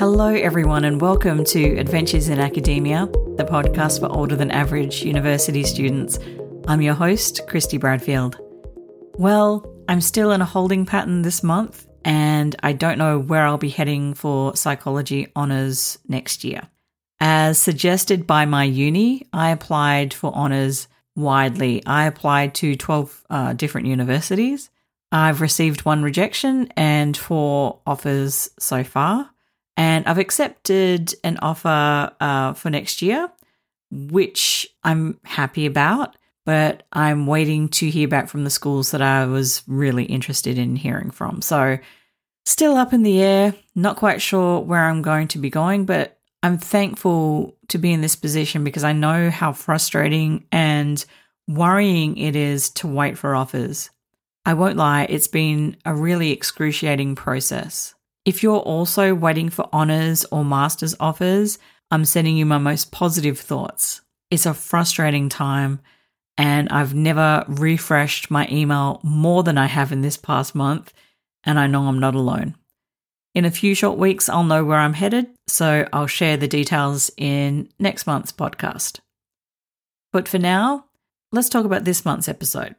Hello, everyone, and welcome to Adventures in Academia, the podcast for older than average university students. I'm your host, Kristie Bradfield. Well, I'm still in a holding pattern this month, and I don't know where I'll be heading for psychology honours next year. As suggested by my uni, I applied for honours widely. I applied to 12 uh, different universities. I've received one rejection and four offers so far. And I've accepted an offer uh, for next year, which I'm happy about, but I'm waiting to hear back from the schools that I was really interested in hearing from. So, still up in the air, not quite sure where I'm going to be going, but I'm thankful to be in this position because I know how frustrating and worrying it is to wait for offers. I won't lie, it's been a really excruciating process. If you're also waiting for honours or master's offers, I'm sending you my most positive thoughts. It's a frustrating time, and I've never refreshed my email more than I have in this past month, and I know I'm not alone. In a few short weeks, I'll know where I'm headed, so I'll share the details in next month's podcast. But for now, let's talk about this month's episode.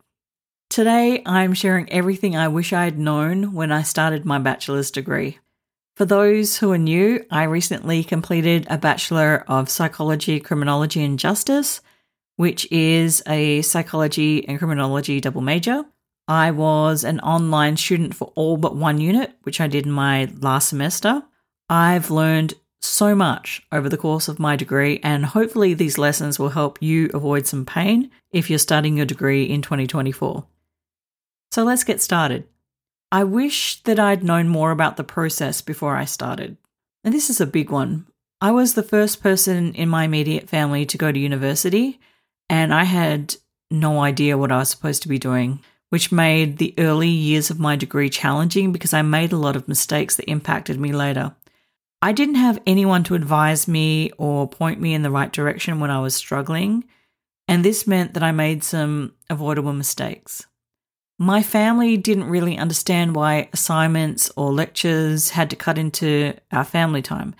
Today, I'm sharing everything I wish I had known when I started my bachelor's degree. For those who are new, I recently completed a Bachelor of Psychology, Criminology and Justice, which is a psychology and criminology double major. I was an online student for all but one unit, which I did in my last semester. I've learned so much over the course of my degree, and hopefully, these lessons will help you avoid some pain if you're starting your degree in 2024. So let's get started. I wish that I'd known more about the process before I started. And this is a big one. I was the first person in my immediate family to go to university, and I had no idea what I was supposed to be doing, which made the early years of my degree challenging because I made a lot of mistakes that impacted me later. I didn't have anyone to advise me or point me in the right direction when I was struggling, and this meant that I made some avoidable mistakes. My family didn't really understand why assignments or lectures had to cut into our family time.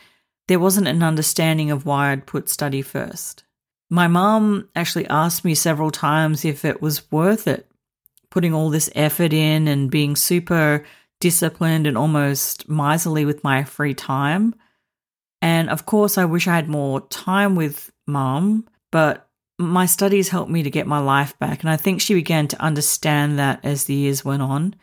There wasn't an understanding of why I'd put study first. My mum actually asked me several times if it was worth it, putting all this effort in and being super disciplined and almost miserly with my free time. And of course, I wish I had more time with mum, but my studies helped me to get my life back. And I think she began to understand that as the years went on.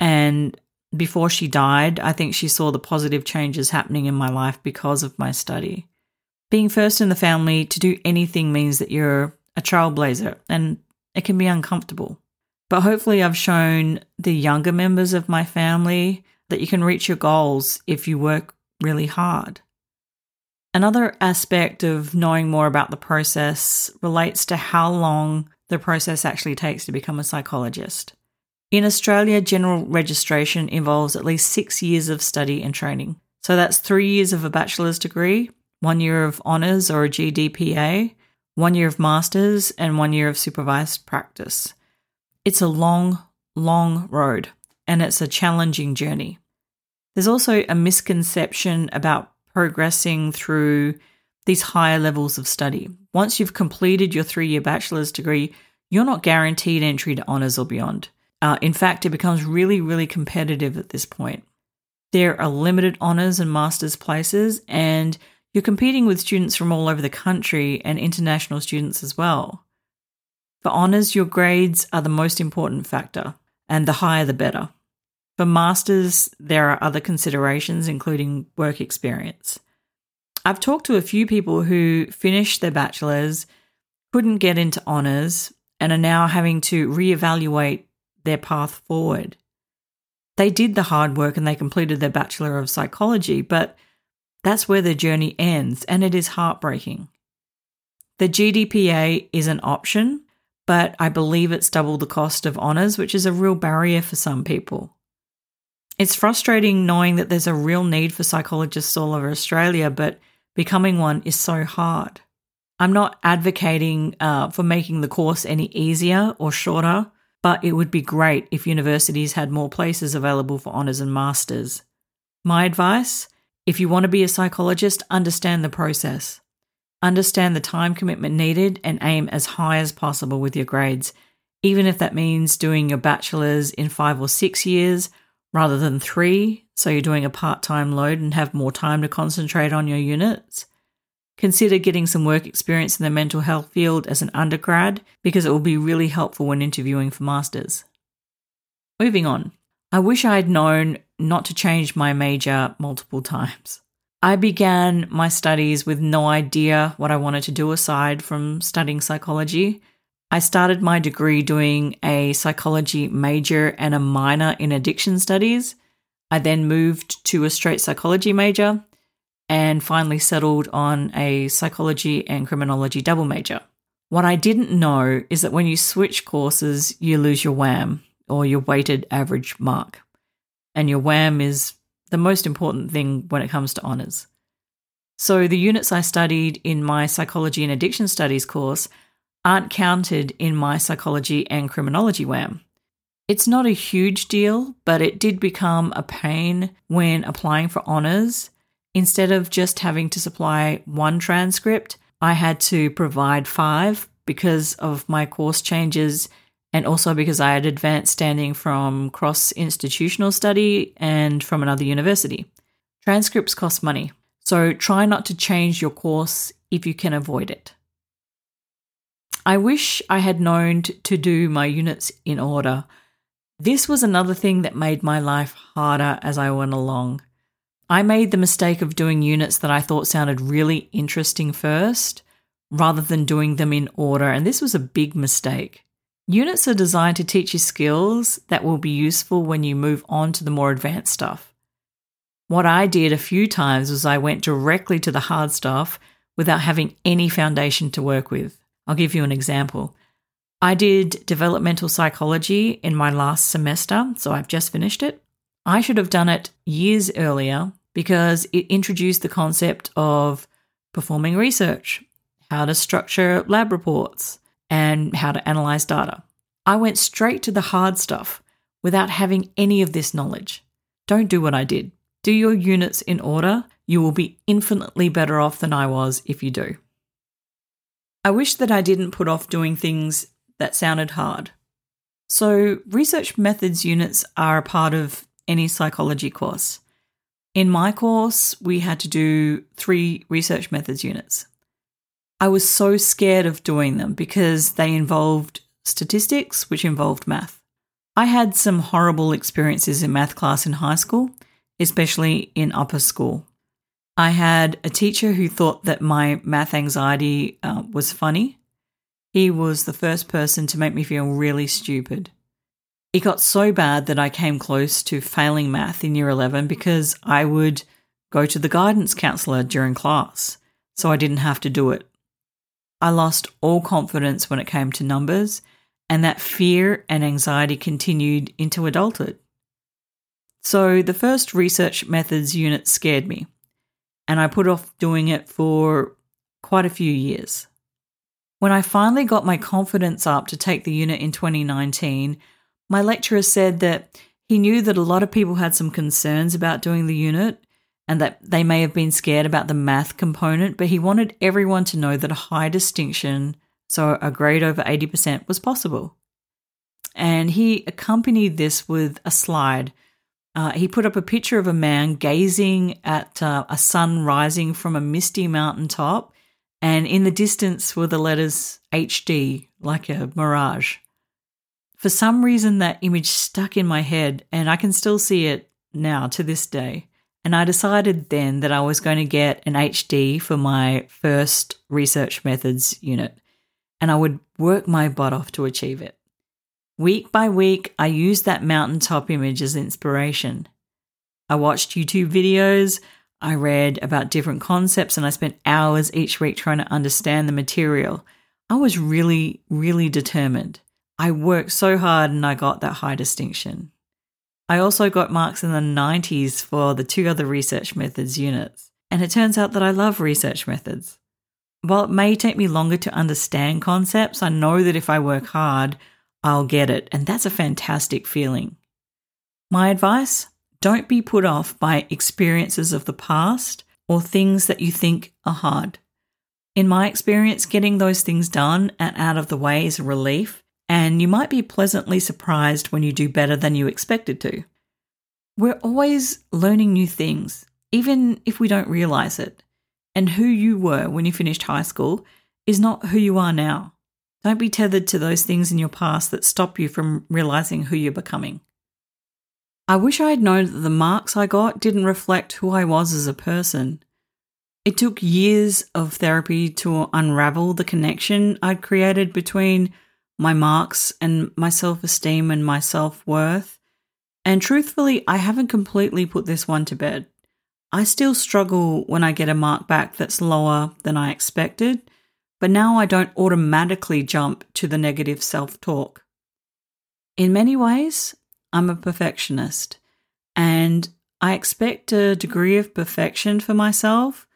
And before she died, I think she saw the positive changes happening in my life because of my study. Being first in the family to do anything means that you're a trailblazer and it can be uncomfortable. But hopefully, I've shown the younger members of my family that you can reach your goals if you work really hard. Another aspect of knowing more about the process relates to how long the process actually takes to become a psychologist. In Australia, general registration involves at least six years of study and training. So that's three years of a bachelor's degree, one year of honours or a GDPA, one year of master's, and one year of supervised practice. It's a long, long road, and it's a challenging journey. There's also a misconception about progressing through these higher levels of study. Once you've completed your three year bachelor's degree, you're not guaranteed entry to honours or beyond. Uh, in fact, it becomes really, really competitive at this point. There are limited honours and master's places, and you're competing with students from all over the country and international students as well. For honours, your grades are the most important factor, and the higher the better. For masters, there are other considerations, including work experience. I've talked to a few people who finished their bachelor's, couldn't get into honours, and are now having to reevaluate their path forward. They did the hard work and they completed their Bachelor of Psychology, but that's where their journey ends, and it is heartbreaking. The GDPA is an option, but I believe it's double the cost of honours, which is a real barrier for some people. It's frustrating knowing that there's a real need for psychologists all over Australia, but becoming one is so hard. I'm not advocating uh, for making the course any easier or shorter, but it would be great if universities had more places available for honours and masters. My advice If you want to be a psychologist, understand the process. Understand the time commitment needed and aim as high as possible with your grades, even if that means doing your bachelor's in five or six years rather than three, so you're doing a part time load and have more time to concentrate on your units. Consider getting some work experience in the mental health field as an undergrad because it will be really helpful when interviewing for masters. Moving on. I wish I had known not to change my major multiple times. I began my studies with no idea what I wanted to do aside from studying psychology. I started my degree doing a psychology major and a minor in addiction studies. I then moved to a straight psychology major and finally settled on a psychology and criminology double major. What I didn't know is that when you switch courses, you lose your WAM or your weighted average mark. And your WAM is the most important thing when it comes to honours. So the units I studied in my psychology and addiction studies course aren't counted in my psychology and criminology WAM. It's not a huge deal, but it did become a pain when applying for honours Instead of just having to supply one transcript, I had to provide five because of my course changes and also because I had advanced standing from cross institutional study and from another university. Transcripts cost money, so try not to change your course if you can avoid it. I wish I had known to do my units in order. This was another thing that made my life harder as I went along. I made the mistake of doing units that I thought sounded really interesting first, rather than doing them in order, and this was a big mistake. Units are designed to teach you skills that will be useful when you move on to the more advanced stuff. What I did a few times was I went directly to the hard stuff without having any foundation to work with. I'll give you an example. I did developmental psychology in my last semester, so I've just finished it. I should have done it years earlier because it introduced the concept of performing research, how to structure lab reports, and how to analyze data. I went straight to the hard stuff without having any of this knowledge. Don't do what I did. Do your units in order. You will be infinitely better off than I was if you do. I wish that I didn't put off doing things that sounded hard. So, research methods units are a part of any psychology course. In my course, we had to do three research methods units. I was so scared of doing them because they involved statistics, which involved math. I had some horrible experiences in math class in high school, especially in upper school. I had a teacher who thought that my math anxiety uh, was funny. He was the first person to make me feel really stupid. It got so bad that I came close to failing math in year 11 because I would go to the guidance counselor during class, so I didn't have to do it. I lost all confidence when it came to numbers, and that fear and anxiety continued into adulthood. So the first research methods unit scared me, and I put off doing it for quite a few years. When I finally got my confidence up to take the unit in 2019, my lecturer said that he knew that a lot of people had some concerns about doing the unit and that they may have been scared about the math component, but he wanted everyone to know that a high distinction, so a grade over 80%, was possible. And he accompanied this with a slide. Uh, he put up a picture of a man gazing at uh, a sun rising from a misty mountain top, and in the distance were the letters HD, like a mirage. For some reason, that image stuck in my head, and I can still see it now to this day. And I decided then that I was going to get an HD for my first research methods unit, and I would work my butt off to achieve it. Week by week, I used that mountaintop image as inspiration. I watched YouTube videos, I read about different concepts, and I spent hours each week trying to understand the material. I was really, really determined. I worked so hard and I got that high distinction. I also got marks in the 90s for the two other research methods units, and it turns out that I love research methods. While it may take me longer to understand concepts, I know that if I work hard, I'll get it, and that's a fantastic feeling. My advice Don't be put off by experiences of the past or things that you think are hard. In my experience, getting those things done and out of the way is a relief, and you might be pleasantly surprised when you do better than you expected to. We're always learning new things, even if we don't realize it. And who you were when you finished high school is not who you are now. Don't be tethered to those things in your past that stop you from realizing who you're becoming. I wish I had known that the marks I got didn't reflect who I was as a person. It took years of therapy to unravel the connection I'd created between my marks and my self esteem and my self worth. And truthfully, I haven't completely put this one to bed. I still struggle when I get a mark back that's lower than I expected, but now I don't automatically jump to the negative self talk. In many ways, I'm a perfectionist and I expect a degree of perfection for myself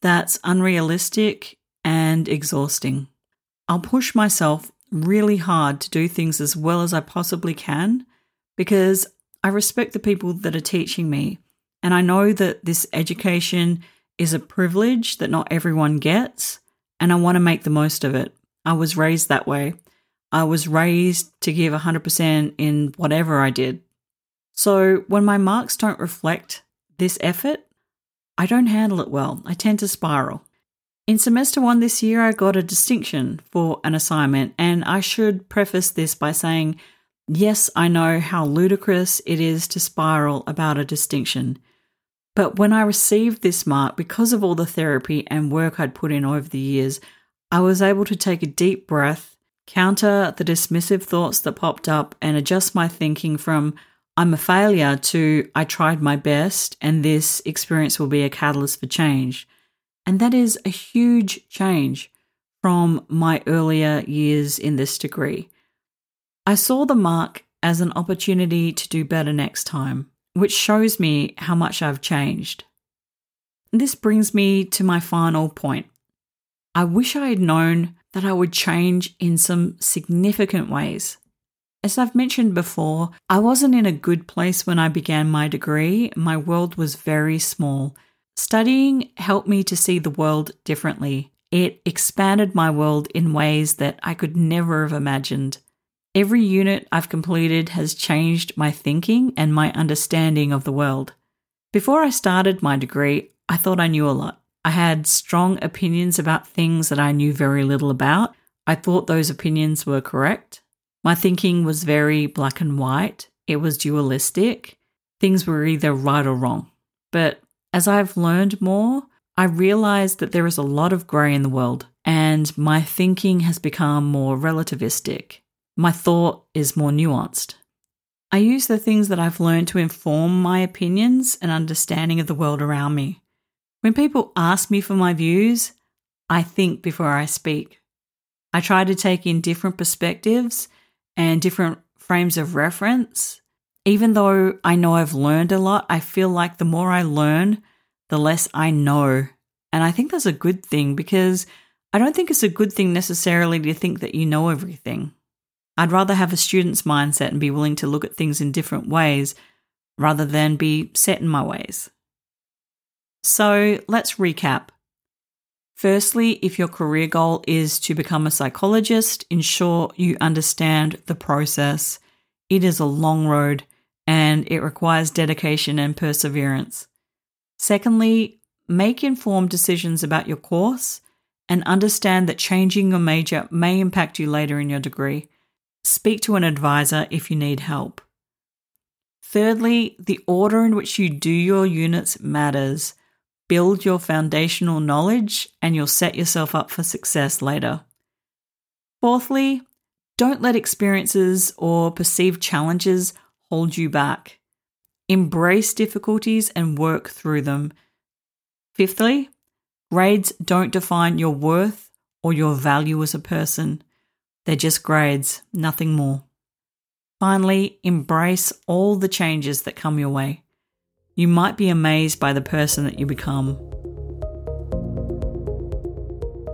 that's unrealistic and exhausting. I'll push myself really hard to do things as well as I possibly can because I respect the people that are teaching me. And I know that this education is a privilege that not everyone gets, and I want to make the most of it. I was raised that way. I was raised to give 100% in whatever I did. So when my marks don't reflect this effort, I don't handle it well. I tend to spiral. In semester one this year, I got a distinction for an assignment, and I should preface this by saying, yes, I know how ludicrous it is to spiral about a distinction. But when I received this mark, because of all the therapy and work I'd put in over the years, I was able to take a deep breath, counter the dismissive thoughts that popped up, and adjust my thinking from I'm a failure to I tried my best and this experience will be a catalyst for change. And that is a huge change from my earlier years in this degree. I saw the mark as an opportunity to do better next time, which shows me how much I've changed. This brings me to my final point. I wish I had known that I would change in some significant ways. As I've mentioned before, I wasn't in a good place when I began my degree. My world was very small. Studying helped me to see the world differently. It expanded my world in ways that I could never have imagined. Every unit I've completed has changed my thinking and my understanding of the world. Before I started my degree, I thought I knew a lot. I had strong opinions about things that I knew very little about. I thought those opinions were correct. My thinking was very black and white, it was dualistic. Things were either right or wrong. But as I've learned more, I realized that there is a lot of grey in the world, and my thinking has become more relativistic. My thought is more nuanced. I use the things that I've learned to inform my opinions and understanding of the world around me. When people ask me for my views, I think before I speak. I try to take in different perspectives and different frames of reference. Even though I know I've learned a lot, I feel like the more I learn, the less I know. And I think that's a good thing because I don't think it's a good thing necessarily to think that you know everything. I'd rather have a student's mindset and be willing to look at things in different ways rather than be set in my ways. So let's recap. Firstly, if your career goal is to become a psychologist, ensure you understand the process. It is a long road and it requires dedication and perseverance. Secondly, make informed decisions about your course and understand that changing your major may impact you later in your degree. Speak to an advisor if you need help. Thirdly, the order in which you do your units matters build your foundational knowledge, and you'll set yourself up for success later. Fourthly, don't let experiences or perceived challenges hold you back. Embrace difficulties and work through them. Fifthly, grades don't define your worth or your value as a person. They're just grades, nothing more. Finally, embrace all the changes that come your way you might be amazed by the person that you become.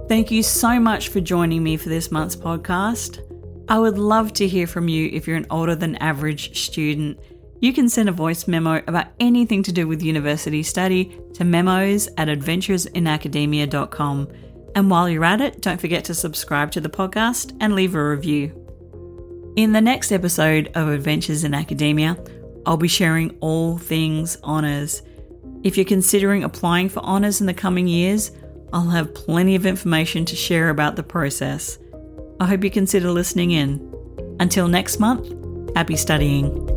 Thank you so much for joining me for this month's podcast. I would love to hear from you if you're an older than average student You can send a voice memo about anything to do with university study to memos at adventuresinacademia.com. And while you're at it, don't forget to subscribe to the podcast and leave a review. In the next episode of Adventures in Academia, I'll be sharing all things honours. If you're considering applying for honours in the coming years, I'll have plenty of information to share about the process. I hope you consider listening in. Until next month, happy studying.